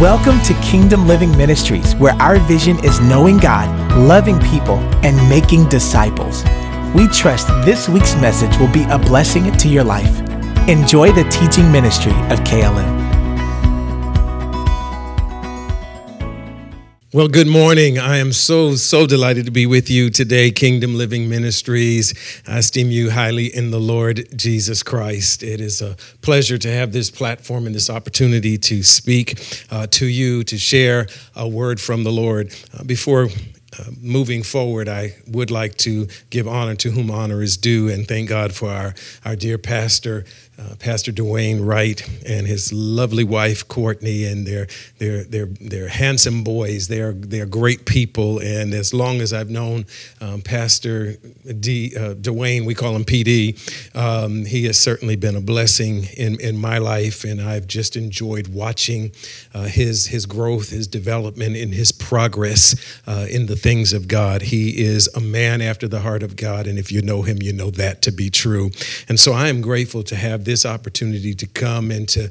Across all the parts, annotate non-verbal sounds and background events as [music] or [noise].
Welcome to Kingdom Living Ministries, where our vision is knowing God, loving people, and making disciples. We trust this week's message will be a blessing to your life. Enjoy the teaching ministry of KLM. Well, good morning. I am so, so delighted to be with you today, Kingdom Living Ministries. I esteem you highly in the Lord Jesus Christ. It is a pleasure to have this platform and this opportunity to speak uh, to you, to share a word from the Lord. Uh, before uh, moving forward, I would like to give honor to whom honor is due and thank God for our, our dear pastor, uh, Pastor Dwayne Wright and his lovely wife Courtney, and their their their their handsome boys. They are they are great people, and as long as I've known um, Pastor D, uh, Dwayne, we call him PD, um, he has certainly been a blessing in in my life, and I've just enjoyed watching uh, his his growth, his development, and his progress uh, in the things of God. He is a man after the heart of God, and if you know him, you know that to be true. And so I am grateful to have this opportunity to come and to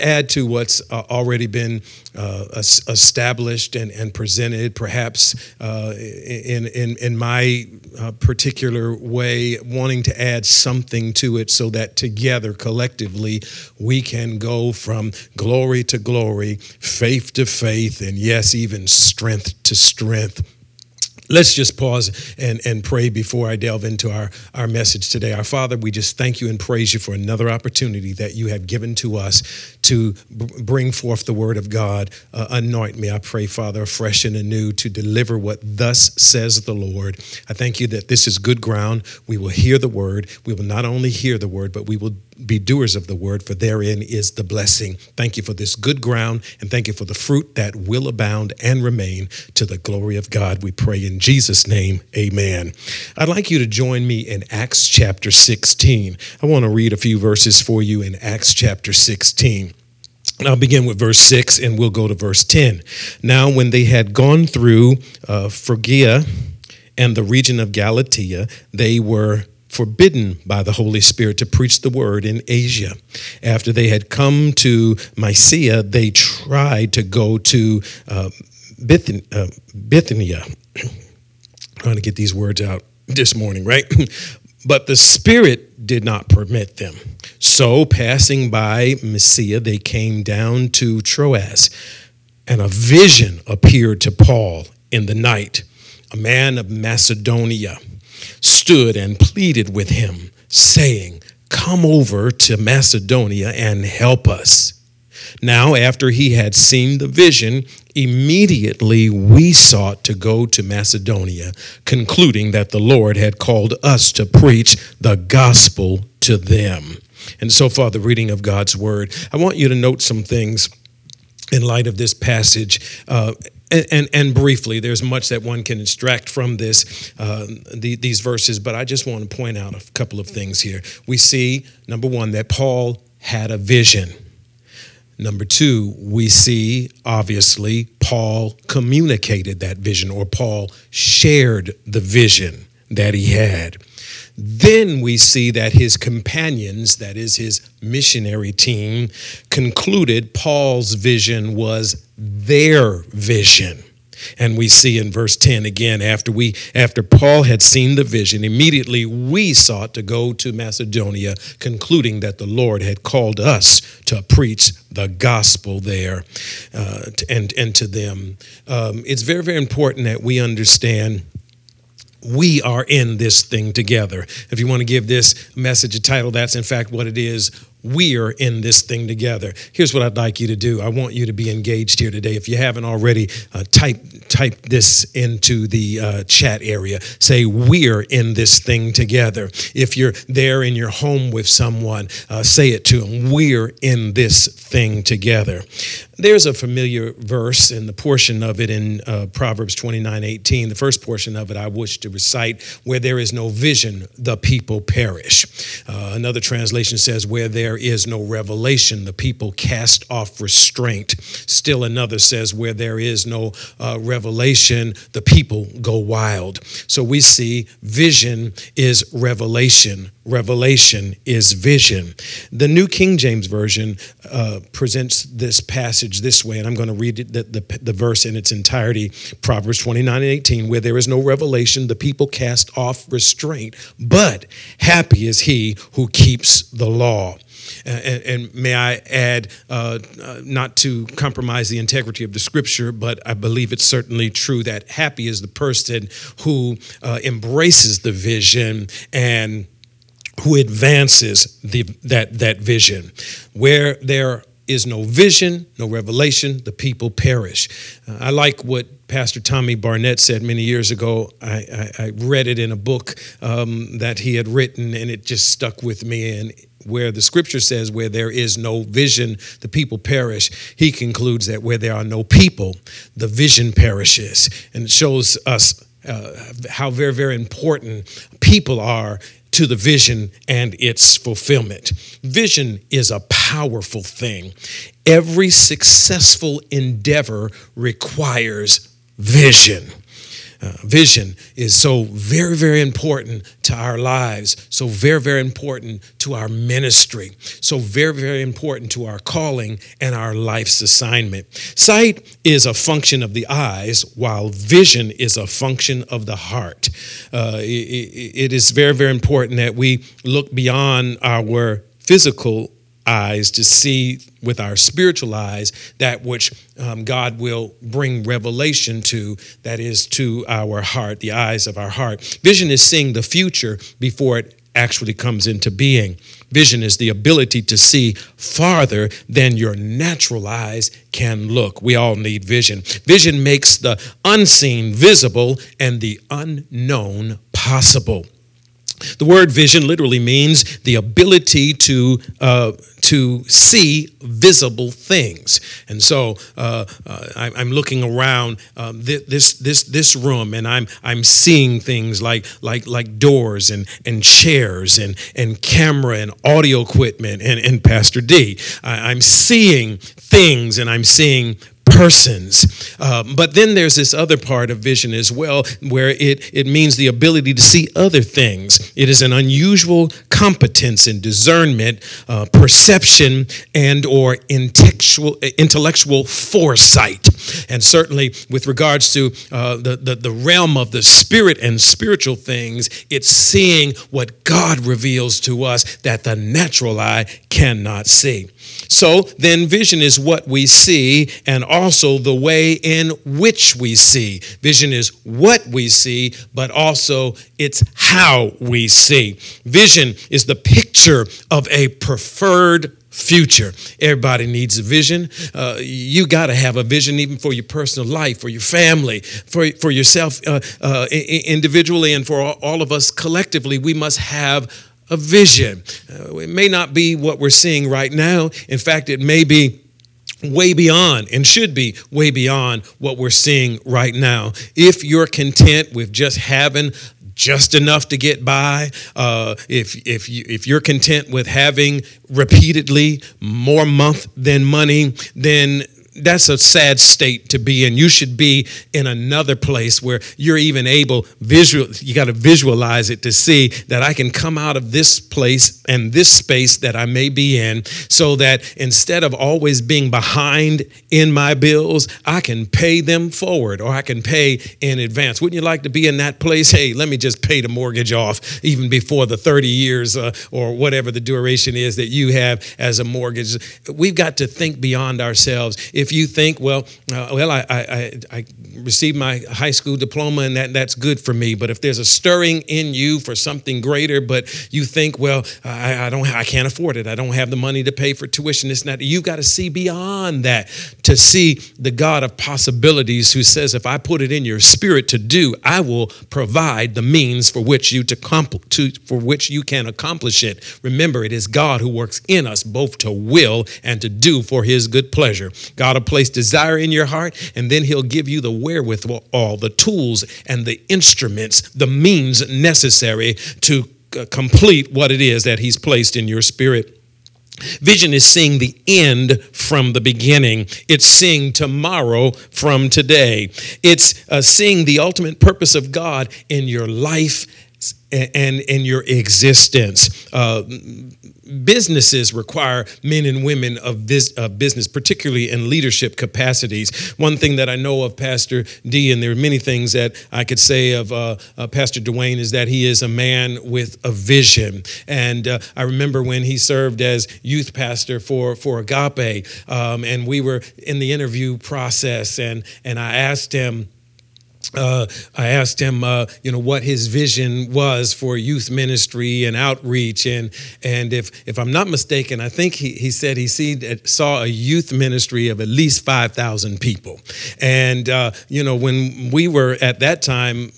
add to what's uh, already been uh, established and, and presented, perhaps uh, in, in, in my uh, particular way, wanting to add something to it so that together, collectively, we can go from glory to glory, faith to faith, and yes, even strength to strength Let's just pause and, and pray before I delve into our, our message today. Our Father, we just thank you and praise you for another opportunity that you have given to us to b- bring forth the word of God. Uh, anoint me, I pray, Father, fresh and anew to deliver what thus says the Lord. I thank you that this is good ground. We will hear the word. We will not only hear the word, but we will be doers of the word, for therein is the blessing. Thank you for this good ground, and thank you for the fruit that will abound and remain to the glory of God. We pray in Jesus' name, amen. I'd like you to join me in Acts chapter 16. I want to read a few verses for you in Acts chapter 16. I'll begin with verse 6 and we'll go to verse 10. Now, when they had gone through uh, Phrygia and the region of Galatia, they were forbidden by the Holy Spirit to preach the word in Asia. After they had come to Mysia, they tried to go to uh. Uh, Bithynia. [clears throat] trying to get these words out this morning, right? [clears throat] but the Spirit did not permit them. So, passing by Mysia, they came down to Troas, and a vision appeared to Paul in the night. A man of Macedonia stood and pleaded with him, saying, Come over to Macedonia and help us. Now, after he had seen the vision, immediately we sought to go to Macedonia, concluding that the Lord had called us to preach the gospel to them. And so far, the reading of God's word. I want you to note some things in light of this passage. Uh, and, and, and, briefly, there's much that one can extract from this, uh, the, these verses, but I just want to point out a couple of things here. We see, number one, that Paul had a vision. Number two, we see, obviously, Paul communicated that vision, or Paul shared the vision that he had. Then we see that his companions, that is his missionary team, concluded Paul's vision was their vision. And we see in verse 10 again, after we after Paul had seen the vision, immediately we sought to go to Macedonia, concluding that the Lord had called us to preach the gospel there uh, and, and to them. Um, it's very, very important that we understand we are in this thing together. If you want to give this message a title, that's in fact what it is. We're in this thing together. Here's what I'd like you to do. I want you to be engaged here today. If you haven't already, uh, type type this into the uh, chat area. Say we're in this thing together. If you're there in your home with someone, uh, say it to them. We're in this thing together. There's a familiar verse in the portion of it in uh, Proverbs 29 18. The first portion of it I wish to recite where there is no vision, the people perish. Uh, another translation says, where there is no revelation, the people cast off restraint. Still another says, where there is no uh, revelation, the people go wild. So we see vision is revelation revelation is vision. The New King James Version uh, presents this passage this way, and I'm going to read it, the, the, the, verse in its entirety Proverbs 29 and 18, where there is no revelation, the people cast off restraint, but happy is he who keeps the law. And, and, may I add, uh, uh, not to compromise the integrity of the scripture, but I believe it's certainly true that happy is the person who uh, embraces the vision and who advances the, that, that vision. Where there is no vision, no revelation, the people perish. Uh, I like what Pastor Tommy Barnett said many years ago. I, I, I read it in a book um, that he had written, and it just stuck with me. And where the scripture says, where there is no vision, the people perish, he concludes that where there are no people, the vision perishes. And it shows us uh, how very, very important people are to the vision and its fulfillment. Vision is a powerful thing. Every successful endeavor requires vision. Uh, vision is so very, very important to our lives, so very, very important to our ministry, so very, very important to our calling and our life's assignment. Sight is a function of the eyes, while vision is a function of the heart. Uh, it, it is very, very important that we look beyond our physical eyes to see with our spiritual eyes that which um, God will bring revelation to, that is to our heart, the eyes of our heart. Vision is seeing the future before it actually comes into being. Vision is the ability to see farther than your natural eyes can look. We all need vision. Vision makes the unseen visible and the unknown possible. The word vision literally means the ability to uh, to see visible things. And so uh, uh, I, am looking around um, this this this room, and I'm I'm seeing things like like like doors and and chairs and and camera and audio equipment and and Pastor D. I, I'm seeing things, and I'm seeing persons. Um, but then there's this other part of vision as well, where it, it means the ability to see other things. It is an unusual competence in discernment, uh, perception, and or intellectual, intellectual foresight. And certainly with regards to uh, the, the, the realm of the spirit and spiritual things, it's seeing what God reveals to us that the natural eye cannot see. So then, vision is what we see and also the way in which we see. Vision is what we see, but also it's how we see. Vision is the picture of a preferred future. Everybody needs a vision. Uh, you got to have a vision even for your personal life, for your family, for, for yourself uh, uh, individually, and for all of us collectively. We must have a vision. Uh, it may not be what we're seeing right now. In fact, it may be way beyond and should be way beyond what we're seeing right now. If you're content with just having just enough to get by, uh, if if you if you're content with having repeatedly more month than money, then that's a sad state to be in. You should be in another place where you're even able visual. You got to visualize it to see that I can come out of this place and this space that I may be in, so that instead of always being behind in my bills, I can pay them forward or I can pay in advance. Wouldn't you like to be in that place? Hey, let me just pay the mortgage off even before the 30 years uh, or whatever the duration is that you have as a mortgage. We've got to think beyond ourselves. If you think, well, uh, well, I, I, I received my high school diploma and that, that's good for me. But if there's a stirring in you for something greater, but you think, well, I, I don't, I can't afford it. I don't have the money to pay for tuition. This and that. You've got to see beyond that to see the God of possibilities who says, if I put it in your spirit to do, I will provide the means for which you to, compl- to for which you can accomplish it. Remember, it is God who works in us both to will and to do for His good pleasure. God will place desire in your heart, and then He'll give you the wherewithal, all the tools and the instruments, the means necessary to uh, complete what it is that He's placed in your spirit. Vision is seeing the end from the beginning. It's seeing tomorrow from today. It's uh, seeing the ultimate purpose of God in your life and in your existence. Uh, businesses require men and women of, this, of business, particularly in leadership capacities. One thing that I know of Pastor D, and there are many things that I could say of uh, uh, Pastor Dwayne, is that he is a man with a vision. And uh, I remember when he served as youth pastor for, for Agape, um, and we were in the interview process, and, and I asked him, uh, I asked him, uh, you know, what his vision was for youth ministry and outreach, and and if if I'm not mistaken, I think he, he said he see, saw a youth ministry of at least five thousand people, and uh, you know when we were at that time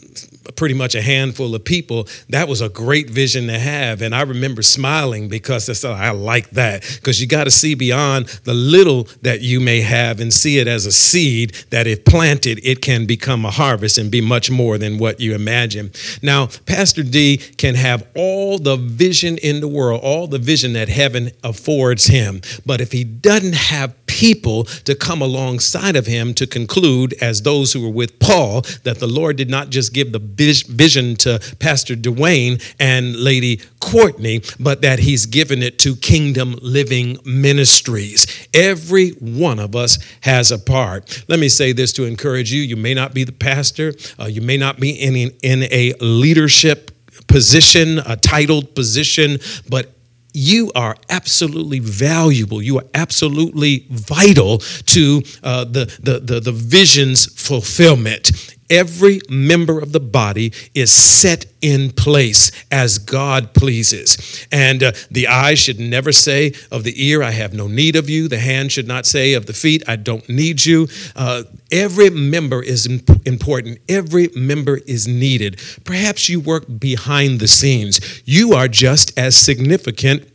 pretty much a handful of people, that was a great vision to have. And I remember smiling because I said, I like that. Because you got to see beyond the little that you may have and see it as a seed that if planted, it can become a harvest and be much more than what you imagine. Now, Pastor D can have all the vision in the world, all the vision that heaven affords him. But if he doesn't have people to come alongside of him to conclude, as those who were with Paul, that the Lord did not just give the vision to Pastor Dwayne and Lady Courtney, but that he's given it to Kingdom Living Ministries. Every one of us has a part. Let me say this to encourage you. You may not be the pastor, uh, you may not be in, in a leadership position, a titled position, but you are absolutely valuable. You are absolutely vital to uh, the, the, the, the vision's fulfillment every member of the body is set in place as God pleases. And uh, the eye should never say of the ear, I have no need of you. The hand should not say of the feet, I don't need you. Uh, every member is imp- important, every member is needed. Perhaps you work behind the scenes. You are just as significant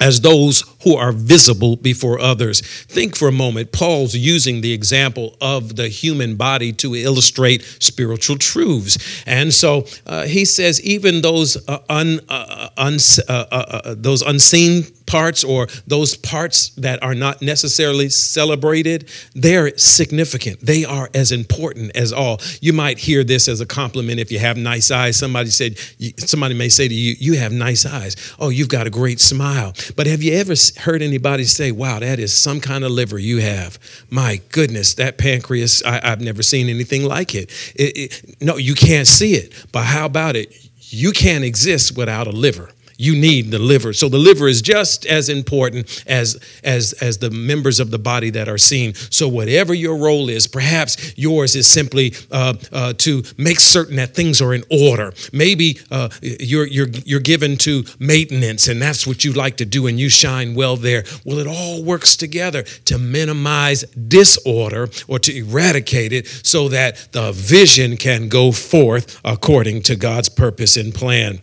as those who are visible before others. Think for a moment. Paul's using the example of the human body to illustrate spiritual truths. And so uh, he says, even those, uh, un, uh, uh, uh, uh, those unseen parts or those parts that are not necessarily celebrated, they're significant. They are as important as all. You might hear this as a compliment if you have nice eyes. Somebody said, somebody may say to you, You have nice eyes. Oh, you've got a great smile. But have you ever heard anybody say, Wow, that is some kind of liver you have? My goodness, that pancreas, I, have never seen anything like it. It, it. No, you can't see it. But how about it? You can't exist without a liver you need the liver. So the liver is just as important as, as, as the members of the body that are seen. So whatever your role is, perhaps yours is simply uh, uh, to make certain that things are in order. Maybe uh, you're, you're, you're given to maintenance and that's what you like to do and you shine well there. Well, it all works together to minimize disorder or to eradicate it so that the vision can go forth according to God's purpose and plan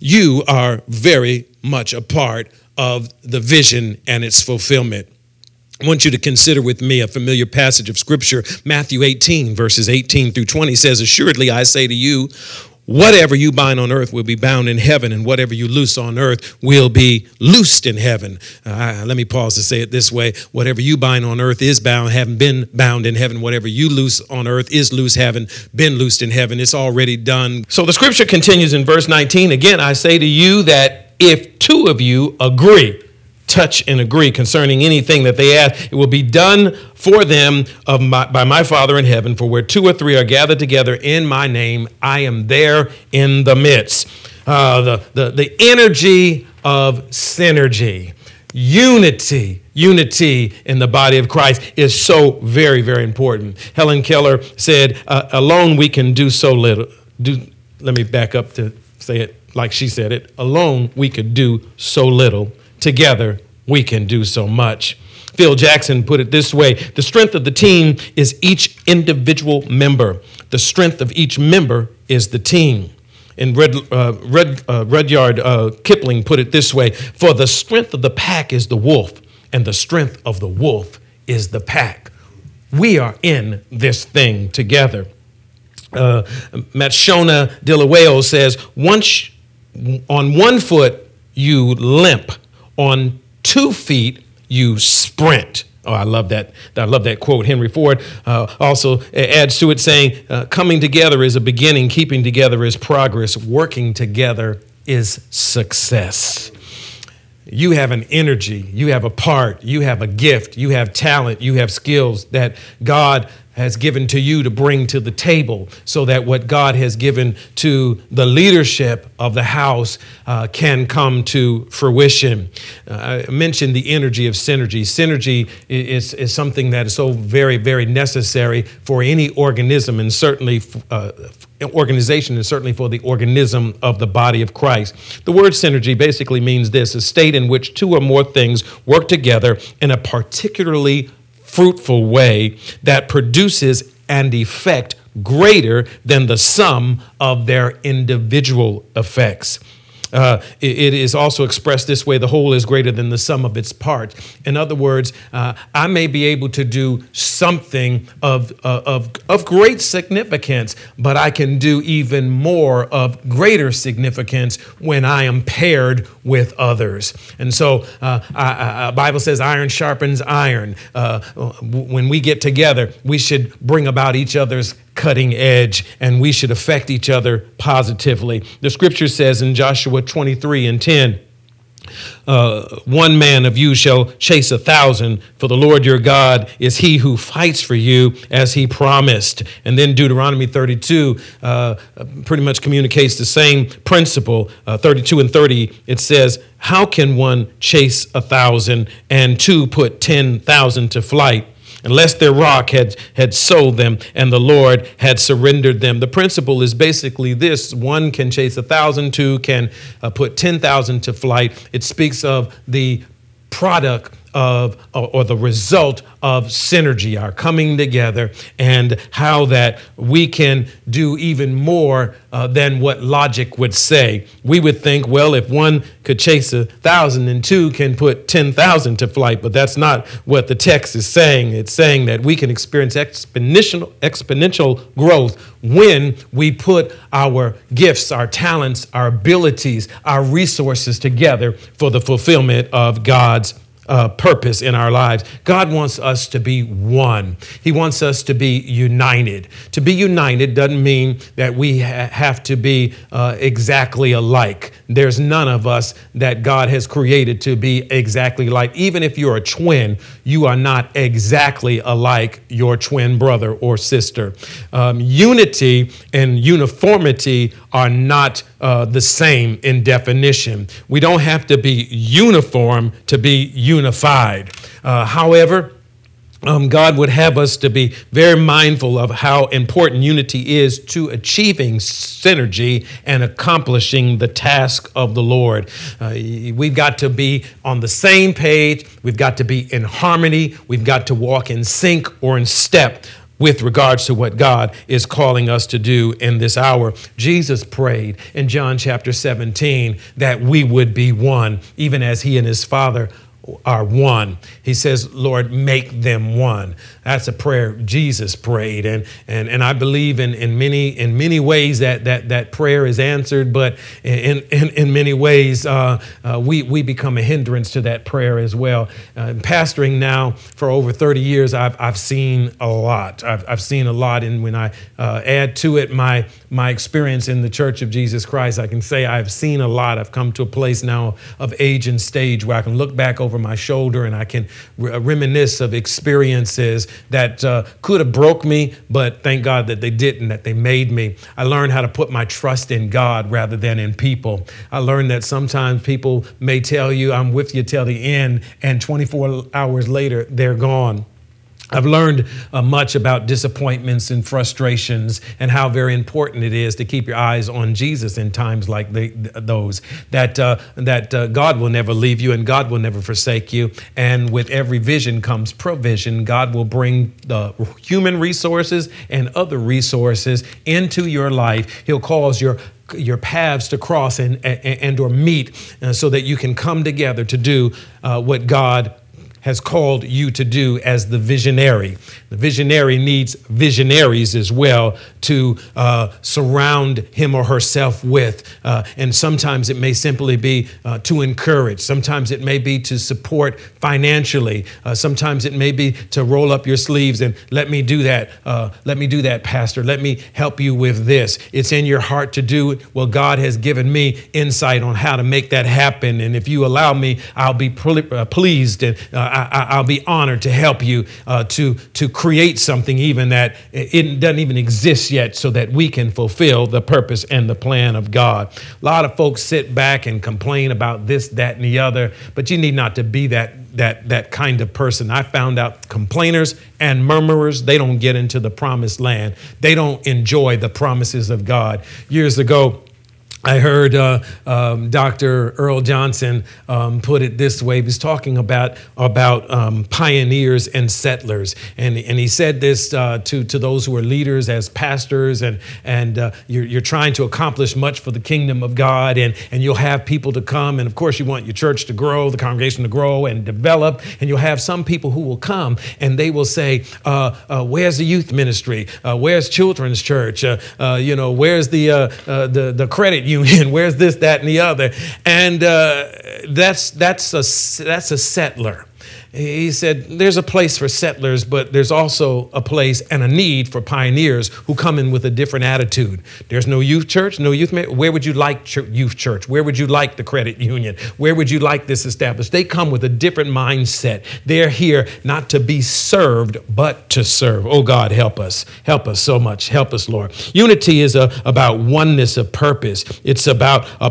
you are very much a part of the vision and its fulfillment. I want you to consider with me a familiar passage of Scripture. Matthew 18, verses 18 through 20 says, Assuredly I say to you, whatever you bind on earth will be bound in heaven, and whatever you loose on earth will be loosed in heaven. Uh, let me pause to say it this way whatever you bind on earth is bound, haven't been bound in heaven. Whatever you loose on earth is loose, haven't been loosed in heaven. It's already done. So the scripture continues in verse 19. Again, I say to you that if two of you agree, touch and agree concerning anything that they ask. It will be done for them my, by my Father in heaven. For where two or three are gathered together in my name, I am there in the midst. Uh, the, the, the energy of synergy, unity, unity in the body of Christ is so very, very important. Helen Keller said, uh, Alone we can do so little. Do, let me back up to say it like she said it. Alone we could do so little Together, we can do so much. Phil Jackson put it this way The strength of the team is each individual member, the strength of each member is the team. And Red, uh, Red, uh, Rudyard uh, Kipling put it this way For the strength of the pack is the wolf, and the strength of the wolf is the pack. We are in this thing together. Uh, Matshona Dhliwayo says, Once on one foot you limp, on two feet, you sprint. Oh, I love that. I love that quote. Henry Ford uh, also adds to it saying, uh, Coming together is a beginning, keeping together is progress, working together is success. You have an energy, you have a part, you have a gift, you have talent, you have skills that God has given to you to bring to the table so that what God has given to the leadership of the house uh, can come to fruition. Uh, I mentioned the energy of synergy. Synergy is, is something that is so very, very necessary for any organism and certainly uh, organization and certainly for the organism of the body of Christ. The word synergy basically means this a state in which two or more things work together in a particularly fruitful way that produces an effect greater than the sum of their individual effects. Uh, it, it is also expressed this way the whole is greater than the sum of its parts. In other words, uh, I may be able to do something of, uh, of, of great significance, but I can do even more of greater significance when I am paired with others. And so, uh, I, I, Bible says, iron sharpens iron. Uh, when we get together, we should bring about each other's cutting edge and we should affect each other positively. The scripture says in Joshua 23 and 10, uh, one man of you shall chase a thousand, for the Lord your God is he who fights for you as he promised. And then Deuteronomy 32 uh, pretty much communicates the same principle. Uh, 32 and 30, it says, How can one chase a thousand and two put 10,000 to flight? Unless their rock had, had sold them and the Lord had surrendered them. The principle is basically this one can chase a thousand, two can uh, put 10,000 to flight. It speaks of the product of or the result of synergy, our coming together, and how that we can do even more uh, than what logic would say. We would think, well, if one could chase a thousand and two can put 10,000 to flight, but that's not what the text is saying. It's saying that we can experience exponential, exponential growth when we put our gifts, our talents, our abilities, our resources together for the fulfillment of God's uh, purpose in our lives. God wants us to be one. He wants us to be united. To be united doesn't mean that we ha- have to be uh, exactly alike. There's none of us that God has created to be exactly like. Even if you're a twin, you are not exactly alike your twin brother or sister. Um, unity and uniformity are not uh, the same in definition. We don't have to be uniform to be unified. Uh, however, um, God would have us to be very mindful of how important unity is to achieving synergy and accomplishing the task of the Lord. Uh, we've got to be on the same page, we've got to be in harmony, we've got to walk in sync or in step with regards to what God is calling us to do in this hour. Jesus prayed in John chapter 17 that we would be one, even as he and his Father are one. He says, Lord, make them one. That's a prayer Jesus prayed. And, and, and I believe in, in, many, in many ways that, that, that prayer is answered, but in, in, in many ways, uh, uh, we, we become a hindrance to that prayer as well. Uh, pastoring now for over 30 years, I've, I've seen a lot. I've, I've seen a lot. And when I uh, add to it my, my experience in the Church of Jesus Christ, I can say I've seen a lot. I've come to a place now of age and stage where I can look back over my shoulder and I can re- reminisce of experiences that uh, could have broke me, but thank God that they didn't, that they made me. I learned how to put my trust in God rather than in people. I learned that sometimes people may tell you, I'm with you till the end, and 24 hours later, they're gone. I've learned uh, much about disappointments and frustrations and how very important it is to keep your eyes on Jesus in times like the, those. That, uh, that uh, God will never leave you and God will never forsake you. And with every vision comes provision. God will bring the human resources and other resources into your life. He'll cause your your paths to cross and, and, and or meet uh, so that you can come together to do uh, what God has called you to do as the visionary. The visionary needs visionaries as well to uh, surround him or herself with. Uh, and sometimes it may simply be uh, to encourage, sometimes it may be to support financially, uh, sometimes it may be to roll up your sleeves and let me do that. Uh, let me do that, Pastor. Let me help you with this. It's in your heart to do it. Well, God has given me insight on how to make that happen. And if you allow me, I'll be uh, pleased and I, will be honored to help you uh, to, to create something even that it doesn't even exist yet so that we can fulfill the purpose and the plan of God. A lot of folks sit back and complain about this, that, and the other, but you need not to be that that that kind of person. I found out complainers and murmurers, they don't get into the promised land. They don't enjoy the promises of God. Years ago, I heard uh, um, Dr. Earl Johnson um, put it this way. He was talking about, about um, pioneers and settlers. And, and he said this uh, to, to those who are leaders as pastors, and, and uh, you're, you're trying to accomplish much for the kingdom of God, and, and you'll have people to come. And of course, you want your church to grow, the congregation to grow and develop. And you'll have some people who will come and they will say, uh, uh, Where's the youth ministry? Uh, where's children's church? you know, where's the, the, the credit union. Where's this, that, and the other? And uh, that's that's a that's a settler. He said, There's a place for settlers, but there's also a place and a need for pioneers who come in with a different attitude. There's no youth church, no youth. Where would you like youth church? Where would you like the credit union? Where would you like this established? They come with a different mindset. They're here not to be served, but to serve. Oh, God, help us. Help us so much. Help us, Lord. Unity is a, about oneness of purpose, it's about a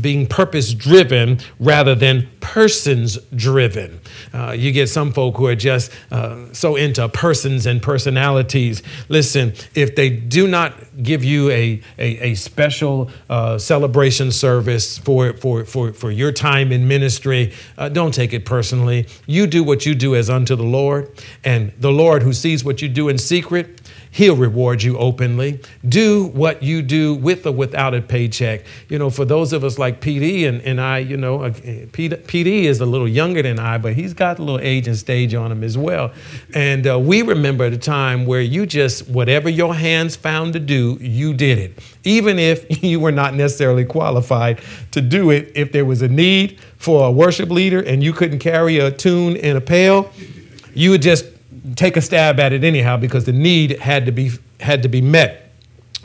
being purpose driven rather than persons driven. Uh, you get some folk who are just uh, so into persons and personalities. Listen, if they do not give you a, a, a special uh, celebration service for, for, for, for your time in ministry, uh, don't take it personally. You do what you do as unto the Lord, and the Lord who sees what you do in secret He'll reward you openly. Do what you do with or without a paycheck. You know, for those of us like PD and, and I, you know, uh, PD is a little younger than I, but he's got a little age and stage on him as well. And uh, we remember the time where you just, whatever your hands found to do, you did it. Even if [laughs] you were not necessarily qualified to do it, if there was a need for a worship leader and you couldn't carry a tune in a pail, you would just take a stab at it anyhow because the need had to be had to be met.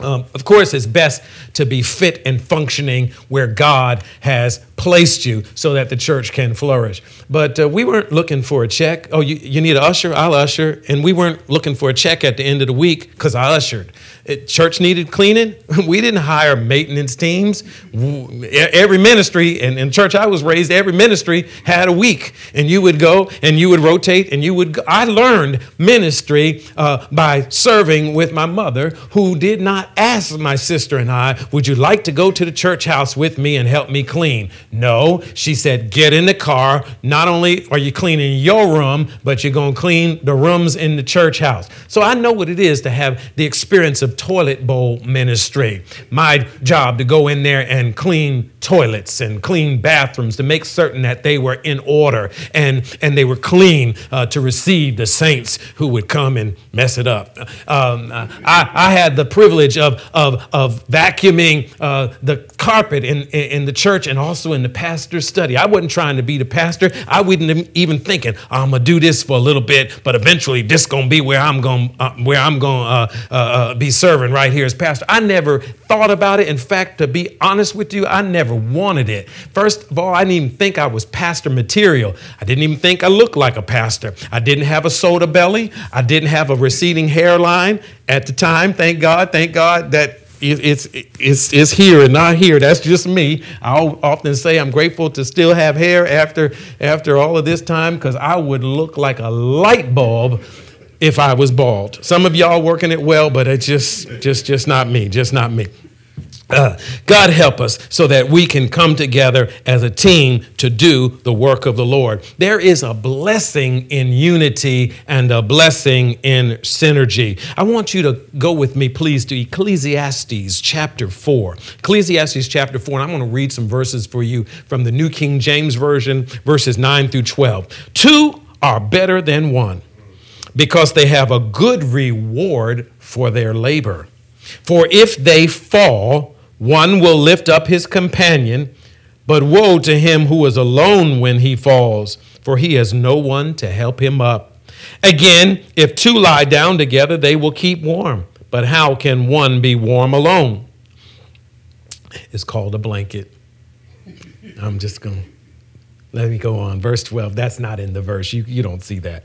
Um, of course, it's best to be fit and functioning where God has placed you so that the church can flourish. But uh, we weren't looking for a check. Oh, you, you need an usher? I'll usher. And we weren't looking for a check at the end of the week because I ushered. It, church needed cleaning. [laughs] We didn't hire maintenance teams. Every ministry, and in church I was raised, every ministry had a week. And you would go and you would rotate and you would go. I learned ministry uh, by serving with my mother, who did not ask my sister and I, Would you like to go to the church house with me and help me clean? No. She said, Get in the car. Not only are you cleaning your room, but you're going to clean the rooms in the church house. So I know what it is to have the experience of toilet bowl ministry. My job to go in there and clean toilets and clean bathrooms to make certain that they were in order and, and they were clean uh, to receive the saints who would come and mess it up. Um, I, I had the privilege of, of, of vacuuming uh, the carpet in, in the church and also in the pastor's study. I wasn't trying to be the pastor. I wasn't even thinking I'm gonna do this for a little bit, but eventually this gonna be where I'm gonna uh, where I'm gonna uh, uh, uh, be serving right here as pastor. I never thought about it. In fact, to be honest with you, I never wanted it. First of all, I didn't even think I was pastor material. I didn't even think I looked like a pastor. I didn't have a soda belly. I didn't have a receding hairline at the time. Thank God. Thank God that it's, it's, it's here and not here. That's just me. I often say I'm grateful to still have hair after, after all of this time because I would look like a light bulb if I was bald. Some of y'all working it well, but it's just, just, just not me. Just not me. Uh, God help us so that we can come together as a team to do the work of the Lord. There is a blessing in unity and a blessing in synergy. I want you to go with me, please, to Ecclesiastes chapter 4. Ecclesiastes chapter 4, and I'm going to read some verses for you from the New King James Version, verses 9 through 12. Two are better than one because they have a good reward for their labor. For if they fall, one will lift up his companion, but woe to him who is alone when he falls, for he has no one to help him up. Again, if two lie down together, they will keep warm. But how can one be warm alone? It's called a blanket. [laughs] I'm just going to let me go on. Verse 12, that's not in the verse. You, you don't see that.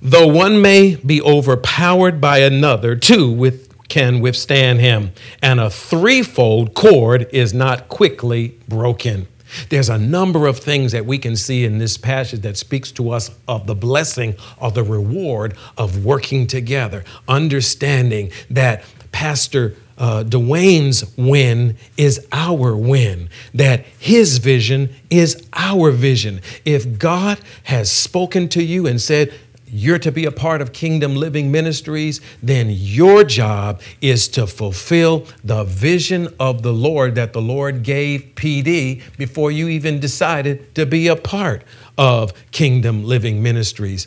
Though one may be overpowered by another, two with, can withstand him, and a threefold cord is not quickly broken. There's a number of things that we can see in this passage that speaks to us of the blessing or the reward of working together, understanding that Pastor uh, Dwayne's win is our win, that his vision is our vision. If God has spoken to you and said, you're to be a part of Kingdom Living Ministries, then your job is to fulfill the vision of the Lord that the Lord gave PD before you even decided to be a part of Kingdom Living Ministries.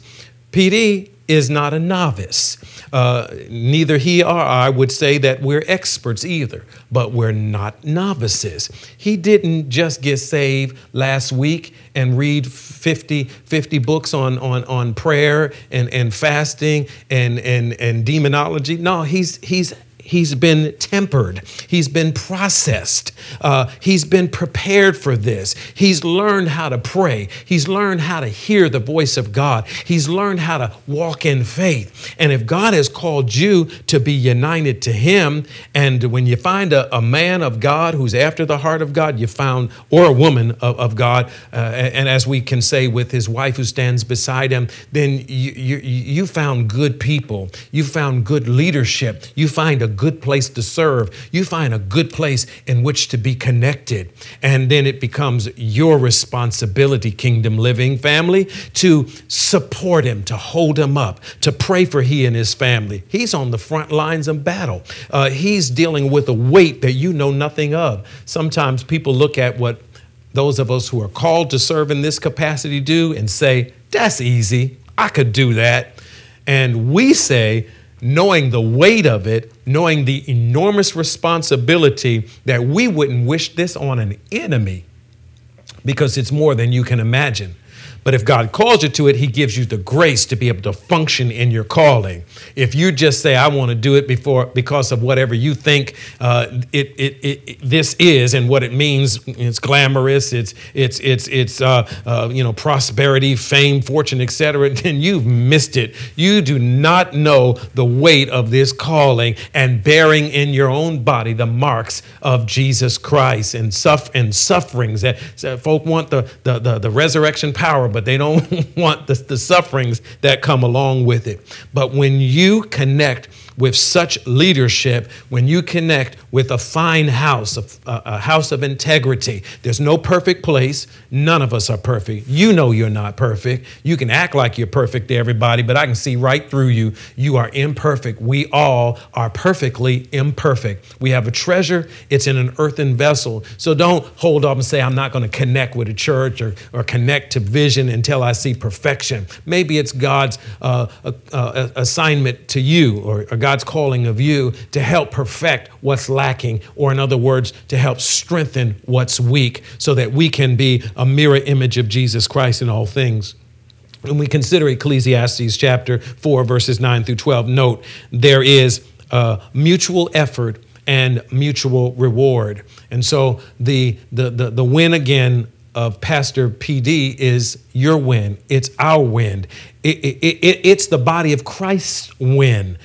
PD is not a novice. Uh, neither he or I would say that we're experts either, but we're not novices. He didn't just get saved last week and read 50, 50 books on, on, on prayer and, and fasting and, and, and demonology. No, he's, he's He's been tempered. He's been processed. Uh, he's been prepared for this. He's learned how to pray. He's learned how to hear the voice of God. He's learned how to walk in faith. And if God has called you to be united to Him, and when you find a, a man of God who's after the heart of God, you found, or a woman of, of God, uh, and as we can say with his wife who stands beside him, then you, you, you found good people. You found good leadership. You find a good place to serve. You find a good place in which to be connected. And then it becomes your responsibility, kingdom living family, to support him, to hold him up, to pray for he and his family. He's on the front lines of battle. Uh, he's dealing with a weight that you know nothing of. Sometimes people look at what those of us who are called to serve in this capacity do and say, that's easy. I could do that. And we say, knowing the weight of it, knowing the enormous responsibility that we wouldn't wish this on an enemy because it's more than you can imagine. But if God calls you to it, He gives you the grace to be able to function in your calling. If you just say, "I want to do it before because of whatever you think uh, it, it, it, this is and what it means," it's glamorous, it's it's it's it's uh, uh, you know prosperity, fame, fortune, etc. [laughs] Then you've missed it. You do not know the weight of this calling and bearing in your own body the marks of Jesus Christ and suff and sufferings that so folk want the, the the the resurrection power but they don't [laughs] want the, the sufferings that come along with it. But when you connect with such leadership, when you connect with a fine house, a, a, house of integrity, there's no perfect place. None of us are perfect. You know you're not perfect. You can act like you're perfect to everybody, but I can see right through you. You are imperfect. We all are perfectly imperfect. We have a treasure, it's in an earthen vessel. So don't hold up and say, I'm not going to connect with a church or, or connect to vision until I see perfection. Maybe it's God's uh, uh, uh assignment to you or, or God's calling of you to help perfect what's lacking, or in other words, to help strengthen what's weak so that we can be a mirror image of Jesus Christ in all things. When we consider Ecclesiastes chapter 4, verses 9 through 12, note there is a mutual effort and mutual reward. And so the, the, the, the win again of Pastor PD is your win. It's our win. It, it, it, it's the body of Christ's win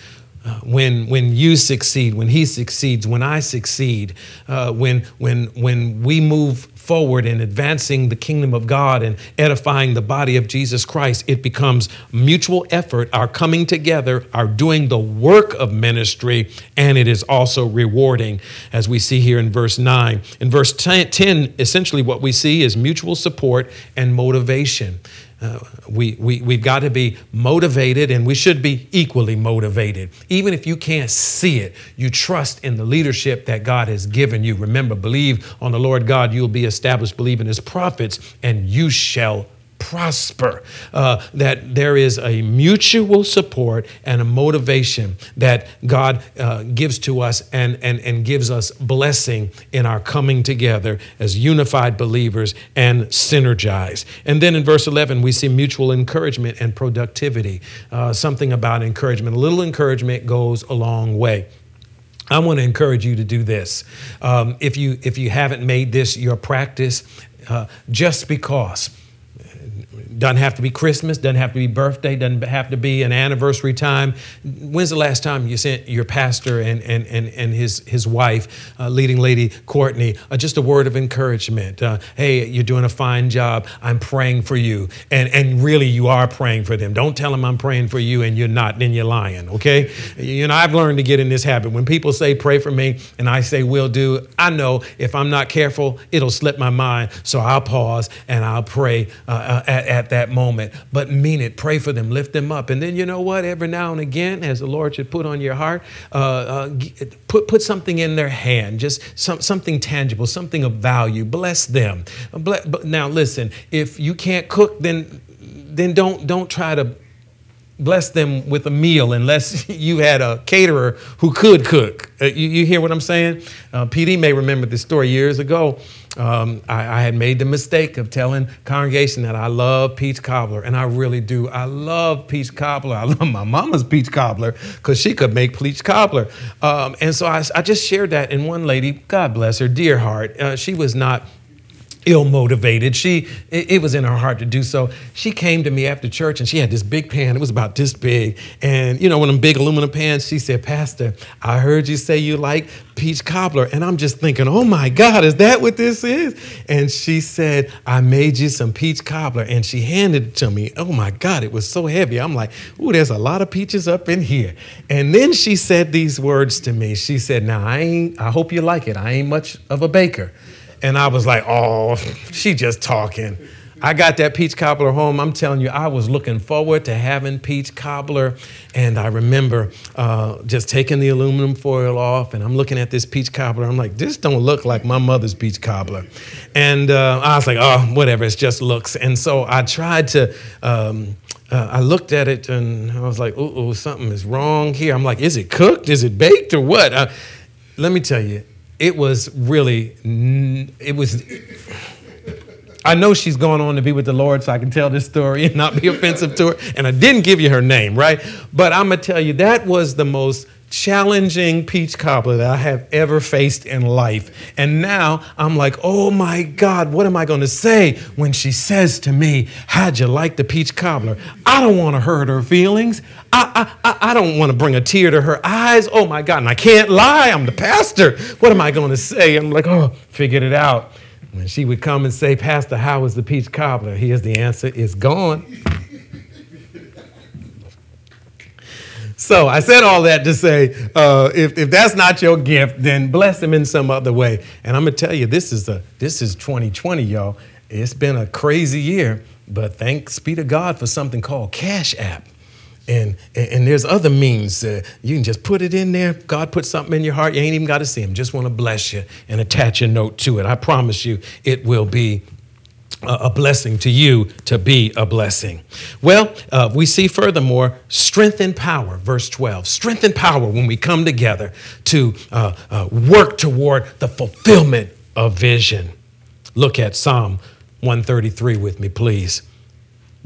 when, when you succeed, when he succeeds, when I succeed, uh, when, when, when we move forward in advancing the kingdom of God and edifying the body of Jesus Christ, it becomes mutual effort, our coming together, our doing the work of ministry, and it is also rewarding, as we see here in verse 9. In verse 10, essentially what we see is mutual support and motivation. Uh, we, we, we've got to be motivated and we should be equally motivated. Even if you can't see it, you trust in the leadership that God has given you. Remember, believe on the Lord God, you'll be established. Believe in his prophets, and you shall prosper. Uh, that there is a mutual support and a motivation that God uh, gives to us and, and, and gives us blessing in our coming together as unified believers and synergized. And then in verse 11, we see mutual encouragement and productivity. Uh, something about encouragement. A little encouragement goes a long way. I want to encourage you to do this. Um, if you if you haven't made this your practice, uh, just because doesn't have to be Christmas, doesn't have to be birthday, doesn't have to be an anniversary time. When's the last time you sent your pastor and, and, and, and his, his wife, uh, leading lady Courtney, uh, just a word of encouragement? Uh, hey, you're doing a fine job. I'm praying for you. And, and really, you are praying for them. Don't tell them I'm praying for you and you're not, then you're lying, okay? You know, I've learned to get in this habit. When people say, pray for me, and I say, will do, I know if I'm not careful, it'll slip my mind. So I'll pause and I'll pray uh, uh, at, at that moment, but mean it. Pray for them, lift them up. And then you know what? Every now and again, as the Lord should put on your heart, uh, uh, put, put something in their hand, just some, something tangible, something of value. Bless them. Now, listen, if you can't cook, then, then don't, don't try to bless them with a meal unless [laughs] you had a caterer who could cook. Uh, you, you, hear what I'm saying? Uh, PD may remember this story years ago. Um, I, I, had made the mistake of telling congregation that I love peach cobbler, and I really do. I love peach cobbler. I [laughs] love my mama's peach cobbler because she could make peach cobbler. Um, and so I, I, just shared that, and one lady, God bless her, dear heart, uh, she was not ill motivated. She, it, was in her heart to do so. She came to me after church and she had this big pan. It was about this big. And you know, one of them big aluminum pans, she said, Pastor, I heard you say you like peach cobbler. And I'm just thinking, oh my God, is that what this is? And she said, I made you some peach cobbler. And she handed it to me. Oh my God, it was so heavy. I'm like, ooh, there's a lot of peaches up in here. And then she said these words to me. She said, Now I ain't, I hope you like it. I ain't much of a baker. And I was like, oh, she just talking. I got that peach cobbler home. I'm telling you, I was looking forward to having peach cobbler. And I remember uh, just taking the aluminum foil off, and I'm looking at this peach cobbler. I'm like, this don't look like my mother's peach cobbler. And uh, I was like, oh, whatever, it's just looks. And so I tried to. Um, uh, I looked at it and I was like, oh, something is wrong here. I'm like, is it cooked? Is it baked or what? Uh, let me tell you, it was really, it was. I know she's going on to be with the Lord, so I can tell this story and not be [laughs] offensive to her. And I didn't give you her name, right? But I'm to tell you, that was the most challenging peach cobbler that I have ever faced in life. And now I'm like, oh my God, what am I going to say when she says to me, How'd you like the peach cobbler? I don't want to hurt her feelings. I, I, I don't want to bring a tear to her eyes. Oh my God. And I can't lie. I'm the pastor. What am I going to say? I'm like, oh, figured it out. When she would come and say, Pastor, how was the peach cobbler? Here's the answer it's gone. So I said all that to say, uh, if, if that's not your gift, then bless them in some other way. And I'm gonna tell you, this is a this is 2020, y'all. It's been a crazy year, but thanks be to God for something called Cash App. And, and, there's other means. Uh, you can just put it in there. God put something in your heart. You ain't even got to see him. Just want to bless you and attach a note to it. I promise you, it will be a blessing to you to be a blessing. Well, uh, we see furthermore strength and power, verse 12. Strength and power when we come together to uh, uh, work toward the fulfillment of vision. Look at Psalm 133 with me, please.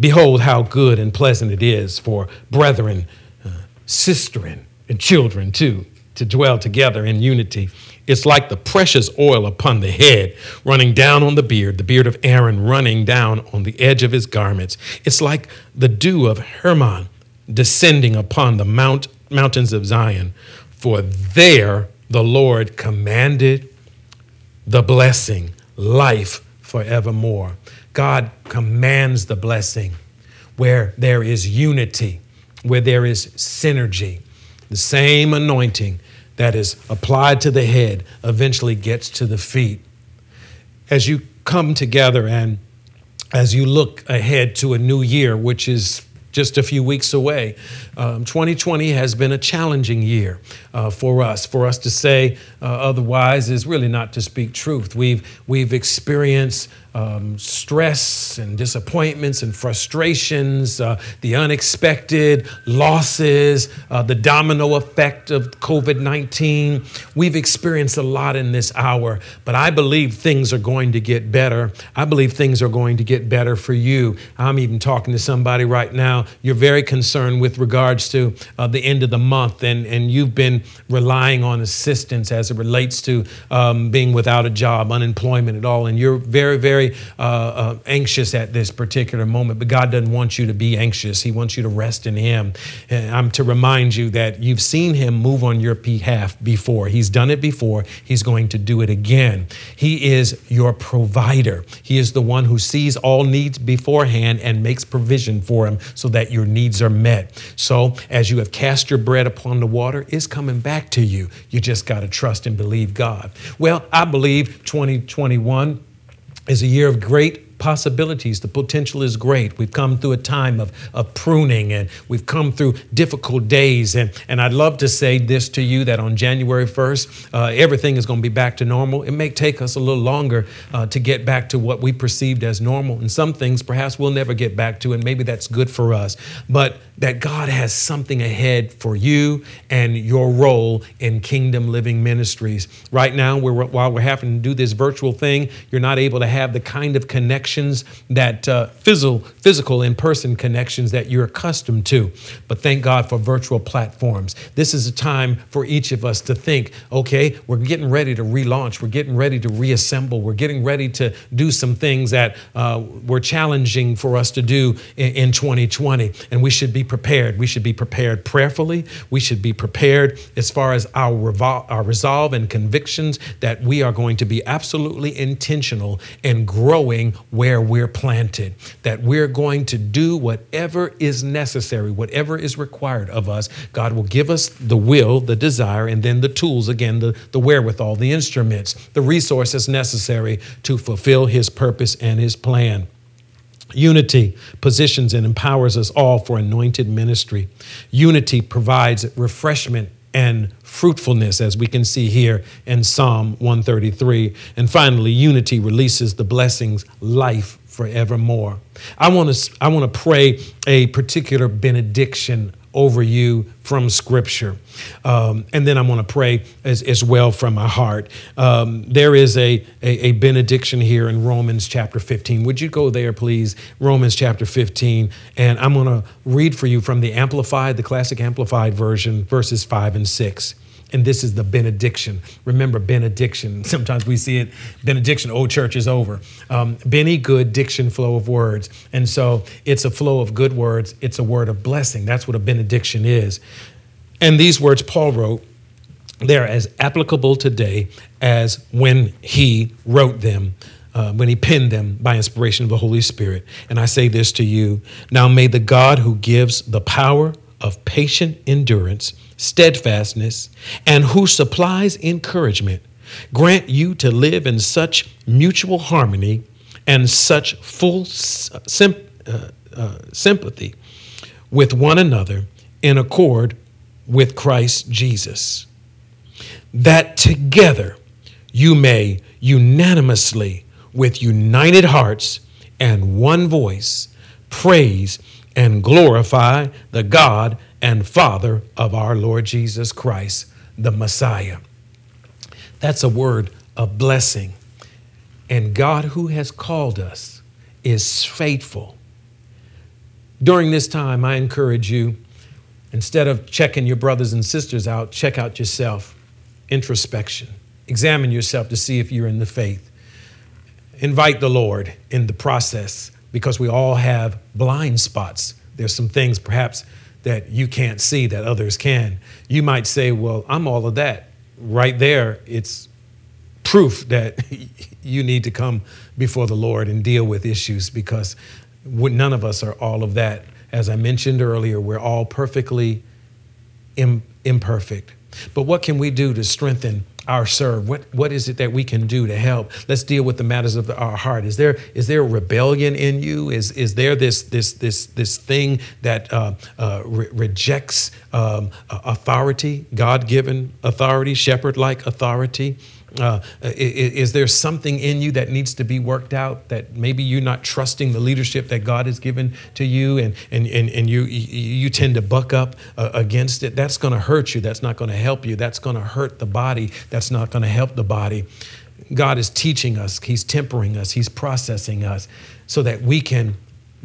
Behold, how good and pleasant it is for brethren, uh, sisterin, and children too, to dwell together in unity. It's like the precious oil upon the head running down on the beard, the beard of Aaron running down on the edge of his garments. It's like the dew of Hermon descending upon the mount, mountains of Zion. For there the Lord commanded the blessing, life forevermore. God commands the blessing where there is unity, where there is synergy, the same anointing that is applied to the head eventually gets to the feet. As you come together and as you look ahead to a new year, which is just a few weeks away. Um, 2020 has been a challenging year uh, for us. For us to say uh, otherwise is really not to speak truth. We've, we've experienced um, stress and disappointments and frustrations, uh, the unexpected losses, uh, the domino effect of COVID 19. We've experienced a lot in this hour, but I believe things are going to get better. I believe things are going to get better for you. I'm even talking to somebody right now. You're very concerned with regards to uh, the end of the month, and, and you've been relying on assistance as it relates to um, being without a job, unemployment at all, and you're very, very very uh, uh, anxious at this particular moment, but God doesn't want you to be anxious. He wants you to rest in Him. And I'm to remind you that you've seen Him move on your behalf before. He's done it before. He's going to do it again. He is your provider. He is the one who sees all needs beforehand and makes provision for them so that your needs are met. So, as you have cast your bread upon the water, it's coming back to you. You just got to trust and believe God. Well, I believe 2021 is a year of great possibilities. The potential is great. We've come through a time of, of pruning and we've come through difficult days. And, and I'd love to say this to you that on January 1st, uh, everything is going to be back to normal. It may take us a little longer uh, to get back to what we perceived as normal. And some things perhaps we'll never get back to, and maybe that's good for us. But that God has something ahead for you and your role in Kingdom Living Ministries. Right now, we're, while we're having to do this virtual thing, you're not able to have the kind of connections that uh, physical, physical in person connections that you're accustomed to. But thank God for virtual platforms. This is a time for each of us to think okay, we're getting ready to relaunch, we're getting ready to reassemble, we're getting ready to do some things that uh, were challenging for us to do in, in 2020. And we should be prepared. We should be prepared prayerfully. We should be prepared as far as our, revol- our resolve and convictions that we are going to be absolutely intentional in growing where we're planted, that we're going to do whatever is necessary, whatever is required of us. God will give us the will, the desire, and then the tools again, the, the wherewithal, the instruments, the resources necessary to fulfill His purpose and His plan. Unity positions and empowers us all for anointed ministry. Unity provides refreshment and fruitfulness, as we can see here in Psalm 133. And finally, unity releases the blessings, life forevermore. I want to I want to pray a particular benediction over you from Scripture. Um, and then I'm going to pray as, as, well from my heart. Um, there is a, a, a, benediction here in Romans chapter 15. Would you go there, please? Romans chapter 15. And I'm going to read for you from the Amplified, the classic Amplified version, verses 5 and 6 and this is the benediction. Remember, benediction. [laughs] Sometimes we see it, benediction, old church is over. Um, Bene, good diction, flow of words. And so it's a flow of good words, it's a word of blessing. That's what a benediction is. And these words Paul wrote, they're as applicable today as when he wrote them. Uh, when he penned them by inspiration of the Holy Spirit. And I say this to you now, may the God who gives the power of patient endurance steadfastness, and who supplies encouragement, grant you to live in such mutual harmony and such full uh, uh, sympathy with one another in accord with Christ Jesus, that together you may unanimously, with united hearts and one voice, praise and glorify the God and Father of our Lord Jesus Christ, the Messiah. That's a word of blessing. And God, who has called us, is faithful. During this time, I encourage you, instead of checking your brothers and sisters out, check out yourself. Introspection. Examine yourself to see if you're in the faith. Invite the Lord in the process because we all have blind spots. There's some things perhaps that you can't see that others can. You might say, Well, I'm all of that. Right there, it's proof that [laughs] you need to come before the Lord and deal with issues because none of us are all of that. As I mentioned earlier, we're all perfectly imperfect. But what can we do to strengthen our serve? What, what is it that we can do to help? Let's deal with the matters of our heart. Is there is there rebellion in you? Is is there this this this this thing that uh, uh, re- rejects um, authority, God given authority, shepherd like authority? Uh, is, is, there something in you that needs to be worked out that maybe you're not trusting the leadership that God has given to you and, and, and, and you, you tend to buck up uh, against it? That's going to hurt you. That's not going to help you. That's going to hurt the body. That's not going to help the body. God is teaching us, He's tempering us, He's processing us so that we can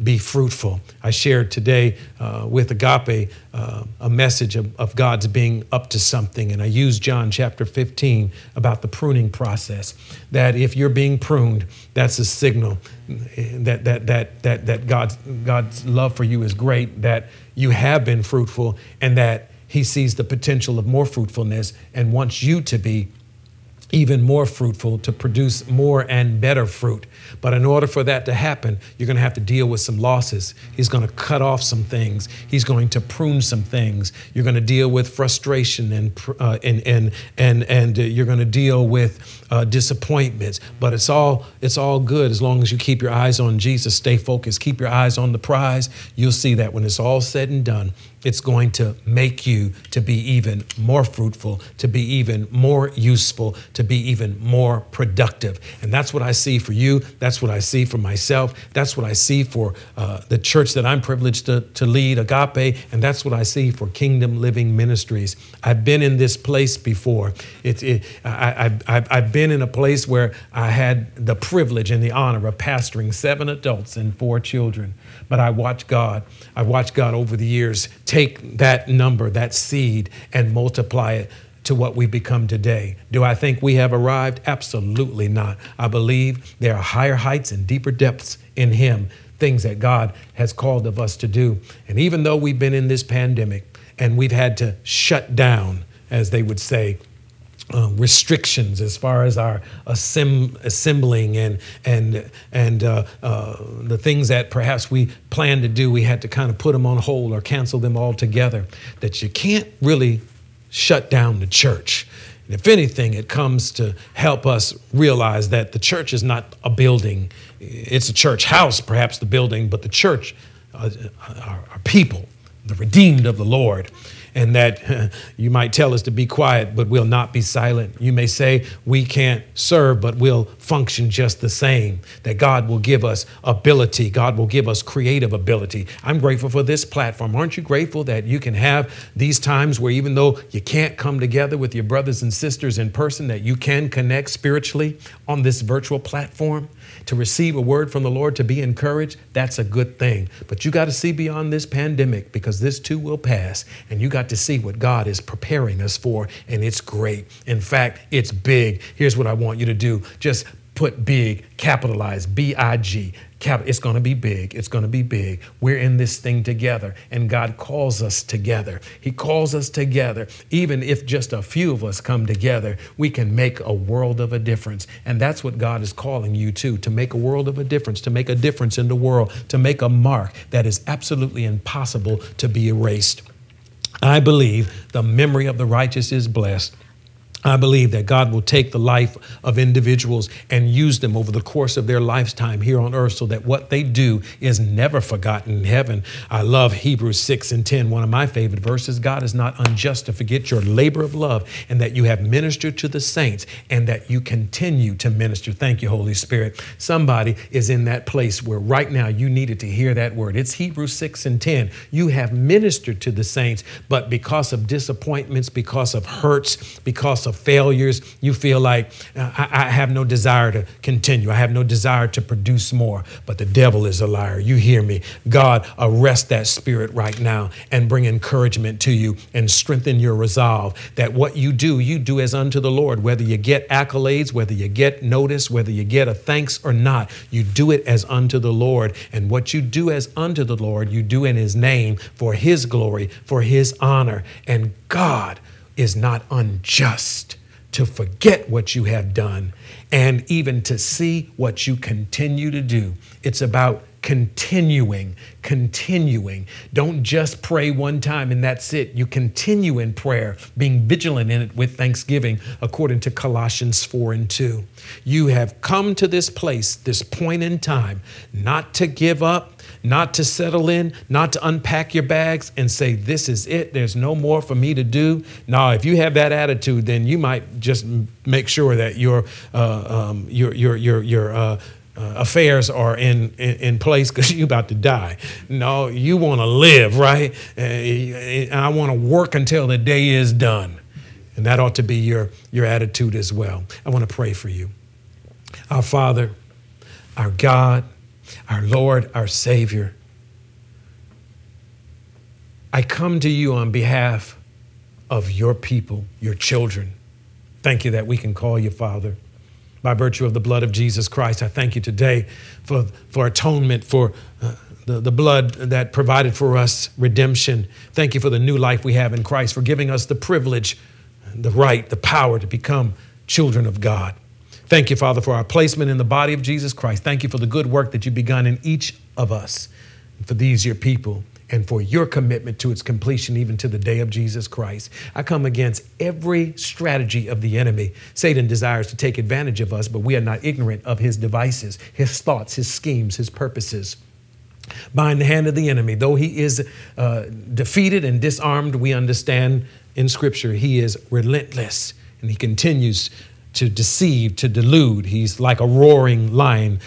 be fruitful. I shared today uh, with Agape uh, a message of, of, God's being up to something, and I used John chapter 15 about the pruning process. That if you're being pruned, that's a signal that, that, that, that, that God's, God's love for you is great, that you have been fruitful, and that He sees the potential of more fruitfulness and wants you to be even more fruitful, to produce more and better fruit. But in order for that to happen, you're going to have to deal with some losses. He's going to cut off some things. He's going to prune some things. You're going to deal with frustration and uh, and and and and uh, you're going to deal with uh, disappointments. But it's all it's all good as long as you keep your eyes on Jesus. Stay focused. Keep your eyes on the prize. You'll see that when it's all said and done, it's going to make you to be even more fruitful, to be even more useful, to be even more productive. And that's what I see for you. That's what I see for myself. That's what I see for uh, the church that I'm privileged to, to lead, Agape. And that's what I see for Kingdom Living Ministries. I've been in this place before. It, it, I, I, I've been in a place where I had the privilege and the honor of pastoring seven adults and four children. But I watched God. I watched God over the years take that number, that seed, and multiply it to what we become today. Do I think we have arrived? Absolutely not. I believe there are higher heights and deeper depths in Him, things that God has called of us to do. And even though we've been in this pandemic and we've had to shut down, as they would say, uh, restrictions as far as our assemb- assembling and and and uh, uh, the things that perhaps we planned to do, we had to kind of put them on hold or cancel them altogether. That you can't really shut down the church. And if anything, it comes to help us realize that the church is not a building; it's a church house, perhaps the building, but the church uh, are, are people, the redeemed of the Lord and that [laughs] you might tell us to be quiet, but we'll not be silent. You may say we can't serve, but we'll function just the same. That God will give us ability, God will give us creative ability. I'm grateful for this platform. Aren't you grateful that you can have these times where even though you can't come together with your brothers and sisters in person, that you can connect spiritually on this virtual platform? To receive a word from the Lord, to be encouraged, that's a good thing. But you got to see beyond this pandemic because this too will pass. And you got to see what God is preparing us for, and it's great. In fact, it's big. Here's what I want you to do just put big, capitalize B I G. It's going to be big. It's going to be big. We're in this thing together, and God calls us together. He calls us together. Even if just a few of us come together, we can make a world of a difference. And that's what God is calling you to to make a world of a difference, to make a difference in the world, to make a mark that is absolutely impossible to be erased. I believe the memory of the righteous is blessed. I believe that God will take the life of individuals and use them over the course of their lifetime here on earth so that what they do is never forgotten in heaven. I love Hebrews 6 and 10, one of my favorite verses. God is not unjust to forget your labor of love and that you have ministered to the saints and that you continue to minister. Thank you, Holy Spirit. Somebody is in that place where right now you needed to hear that word. It's Hebrews 6 and 10. You have ministered to the saints, but because of disappointments, because of hurts, because of failures, you feel like uh, I, I have no desire to continue. I have no desire to produce more. But the devil is a liar. You hear me. God, arrest that spirit right now and bring encouragement to you and strengthen your resolve that what you do, you do as unto the Lord. Whether you get accolades, whether you get notice, whether you get a thanks or not, you do it as unto the Lord. And what you do as unto the Lord, you do in His name for His glory, for His honor. And God is not unjust to forget what you have done and even to see what you continue to do. It's about continuing, continuing. Don't just pray one time and that's it. You continue in prayer, being vigilant in it with thanksgiving, according to Colossians 4 and 2. You have come to this place, this point in time, not to give up, not to settle in, not to unpack your bags and say, This is it, there's no more for me to do. Now, if you have that attitude, then you might just make sure that your, uh, um, your, your, your, your, uh, uh, affairs are in, in, in place because [laughs] you're about to die. No, you want to live, right? Uh, and I want to work until the day is done. And that ought to be your, your attitude as well. I want to pray for you. Our Father, our God, our Lord, our Savior, I come to you on behalf of your people, your children. Thank you that we can call you Father by virtue of the blood of Jesus Christ. I thank you today for, for atonement, for uh, the, the blood that provided for us redemption. Thank you for the new life we have in Christ, for giving us the privilege, the right, the power to become children of God. Thank you, Father, for our placement in the body of Jesus Christ. Thank you for the good work that you've begun in each of us, for these, your people and for your commitment to its completion, even to the day of Jesus Christ. I come against every strategy of the enemy. Satan desires to take advantage of us, but we are not ignorant of his devices, his thoughts, his schemes, his purposes. Bind the hand of the enemy. Though he is uh, defeated and disarmed, we understand in Scripture he is relentless and he continues to deceive, to delude. He's like a roaring lion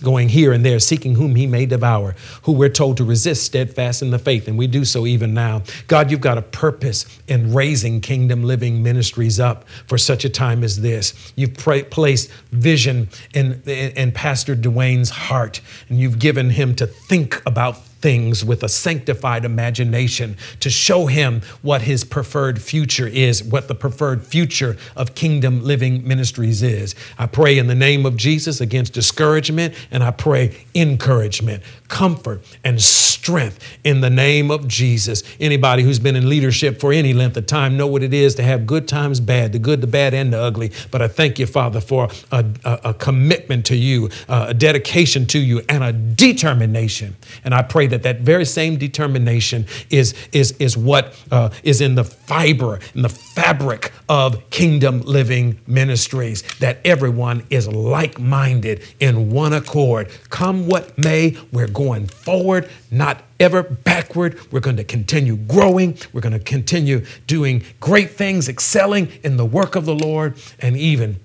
going here and there, seeking whom he may devour, who we're told to resist steadfast in the faith, and we do so even now. God, you've got a purpose in raising kingdom living ministries up for such a time as this. You've pra- placed vision in, in, in Pastor Dwayne's heart, and you've given him to think about things with a sanctified imagination to show him what his preferred future is, what the preferred future of kingdom living ministries is. I pray in the name of Jesus against discouragement and I pray encouragement, comfort, and strength in the name of Jesus. Anybody who's been in leadership for any length of time know what it is to have good times, bad, the good, the bad, and the ugly. But I thank you, Father, for a, a, a commitment to you, a dedication to you, and a determination. And I pray that that very same determination is, is, is what uh, is in the fiber, in the fabric of kingdom living ministries, that everyone is like minded in one accord. Come what may, we're going forward, not ever backward. We're going to continue growing. We're going to continue doing great things, excelling in the work of the Lord, and even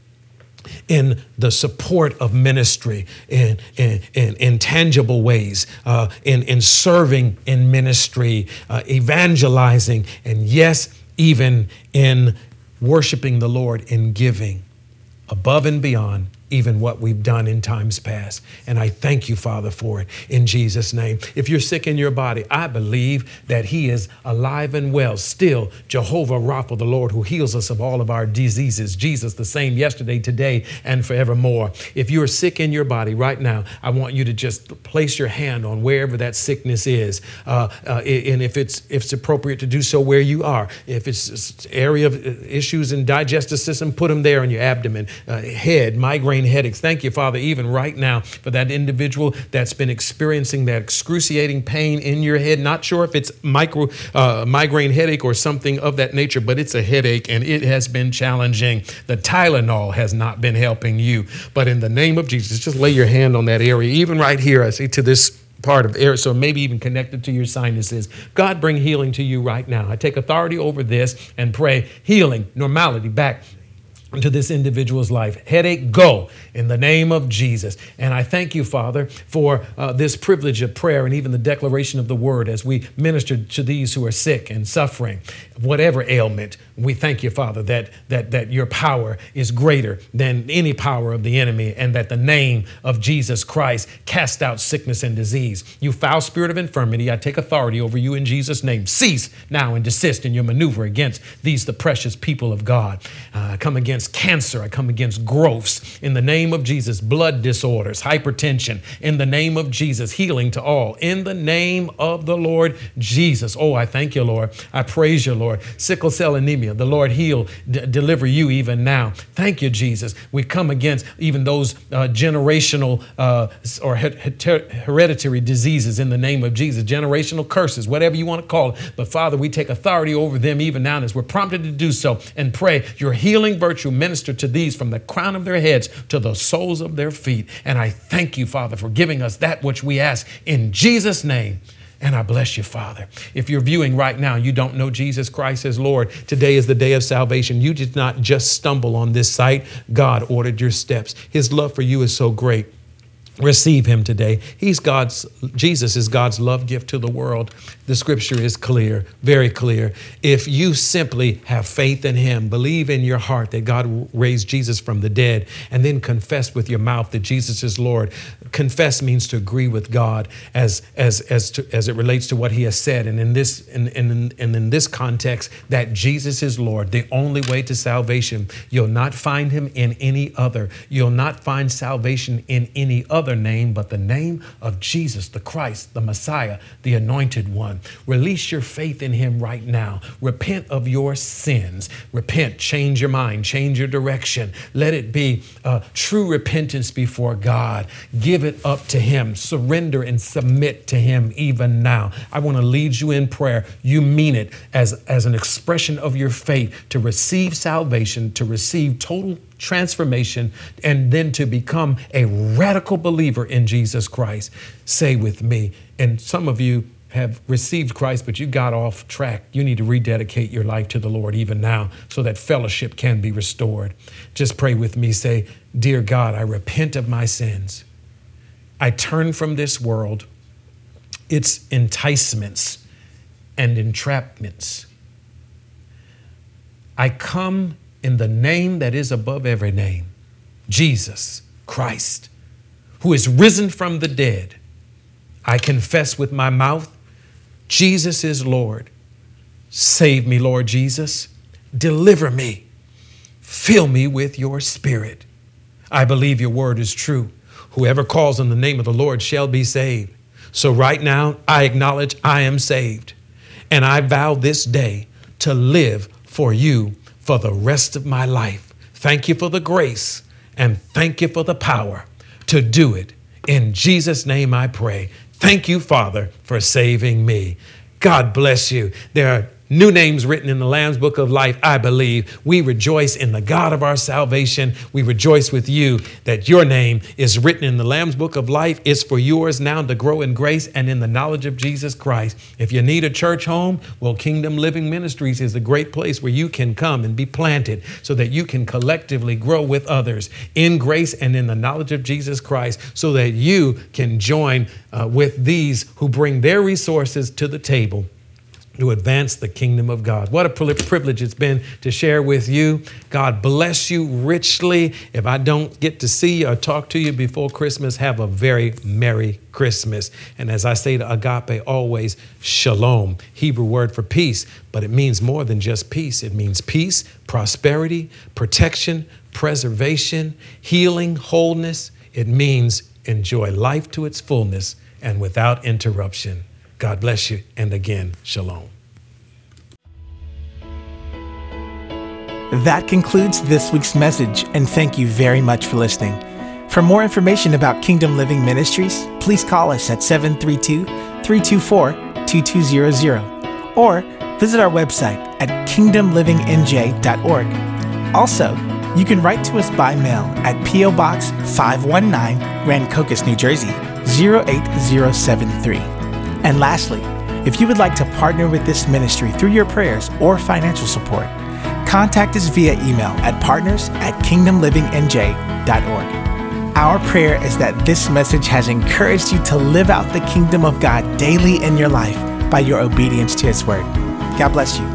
in the support of ministry in, in, in, in tangible ways, uh, in, in serving in ministry, uh, evangelizing, and yes, even in worshiping the Lord in giving above and beyond even what we've done in times past. And I thank you, Father, for it in Jesus' name. If you're sick in your body, I believe that He is alive and well. Still, Jehovah Rapha, the Lord who heals us of all of our diseases. Jesus, the same yesterday, today, and forevermore. If you're sick in your body right now, I want you to just place your hand on wherever that sickness is. Uh, uh, and if it's, if it's appropriate to do so where you are, if it's area of uh, issues in digestive system, put them there on your abdomen, uh, head, migraine headaches. Thank you, Father, even right now for that individual that's been experiencing that excruciating pain in your head. Not sure if it's micro uh, migraine headache or something of that nature, but it's a headache and it has been challenging. The Tylenol has not been helping you. But in the name of Jesus, just lay your hand on that area, even right here, I see to this part of air, so maybe even connected to your sinuses. God, bring healing to you right now. I take authority over this and pray healing, normality back into this individual's life. Headache, go in the name of Jesus. And I thank you, Father, for uh, this privilege of prayer and even the declaration of the word as we minister to these who are sick and suffering, whatever ailment. We thank you, Father, that, that, that your power is greater than any power of the enemy and that the name of Jesus Christ cast out sickness and disease. You foul spirit of infirmity, I take authority over you in Jesus' name. Cease now and desist in your maneuver against these, the precious people of God. Uh, come against Jesus. Cancer, I come against growths in the name of Jesus. Blood disorders, hypertension in the name of Jesus. Healing to all in the name of the Lord Jesus. Oh, I thank you, Lord. I praise you, Lord. Sickle cell anemia, the Lord heal, d- deliver you even now. Thank you, Jesus. We come against even those uh, generational uh, or hereditary diseases in the name of Jesus, generational curses, whatever you want to call it. But Father, we take authority over them even now as we're prompted to do so and pray your healing virtue minister to these from the crown of their heads to the soles of their feet. And I thank you, Father, for giving us that which we ask in Jesus' name. And I bless you, Father. If you're viewing right now, you don't know Jesus Christ as Lord. Today is the day of salvation. You did not just stumble on this site, God ordered your steps. His love for you is so great receive him today. He's God's Jesus is God's love gift to the world. The scripture is clear, very clear. If you simply have faith in him, believe in your heart that God raised Jesus from the dead and then confess with your mouth that Jesus is Lord. Confess means to agree with God as as as to, as it relates to what he has said and in this in, in, in, in this context that Jesus is Lord, the only way to salvation. You'll not find him in any other. You'll not find salvation in any other other name but the name of Jesus, the Christ, the Messiah, the anointed one. Release your faith in him right now. Repent of your sins. Repent, change your mind, change your direction. Let it be uh, true repentance before God. Give it up to him. Surrender and submit to him even now. I want to lead you in prayer. You mean it as, as an expression of your faith to receive salvation, to receive total transformation, and then to become a radical believer in Jesus Christ. Say with me, and some of you have received Christ, but you got off track. You need to rededicate your life to the Lord even now so that fellowship can be restored. Just pray with me. Say, Dear God, I repent of my sins. I turn from this world, its enticements and entrapments. I come in the name that is above every name, Jesus Christ, who is risen from the dead. I confess with my mouth, Jesus is Lord. Save me, Lord Jesus. Deliver me. Fill me with your spirit. I believe your word is true. Whoever calls on the name of the Lord shall be saved. So, right now, I acknowledge I am saved. And I vow this day to live for you for the rest of my life. Thank you for the grace and thank you for the power to do it. In Jesus' name I pray. Thank you, Father, for saving me. God bless you. There are new names written in the Lamb's Book of Life, I believe. We rejoice in the God of our salvation. We rejoice with you that your name is written in the Lamb's Book of Life. It's for yours now to grow in grace and in the knowledge of Jesus Christ. If you need a church home, well, Kingdom Living Ministries is a great place where you can come and be planted so that you can collectively grow with others in grace and in the knowledge of Jesus Christ so that you can join uh, with these who bring their resources to the table to advance the kingdom of God. What a privilege it's been to share with you. God bless you richly. If I don't get to see you or talk to you before Christmas, have a very Merry Christmas. And as I say to agape always, shalom, Hebrew word for peace, but it means more than just peace. It means peace, prosperity, protection, preservation, healing, wholeness. It means enjoy life to its fullness and without interruption. God bless you. And again, shalom. That concludes this week's message, and thank you very much for listening. For more information about Kingdom Living Ministries, please call us at 732 324 2200 or visit our website at kingdomlivingnj.org. Also, you can write to us by mail at P.O. Box 519, Rancocas, New Jersey 08073. And lastly, if you would like to partner with this ministry through your prayers or financial support, contact us via email at partners at kingdomlivingnj.org. Our prayer is that this message has encouraged you to live out the kingdom of God daily in your life by your obedience to His word. God bless you.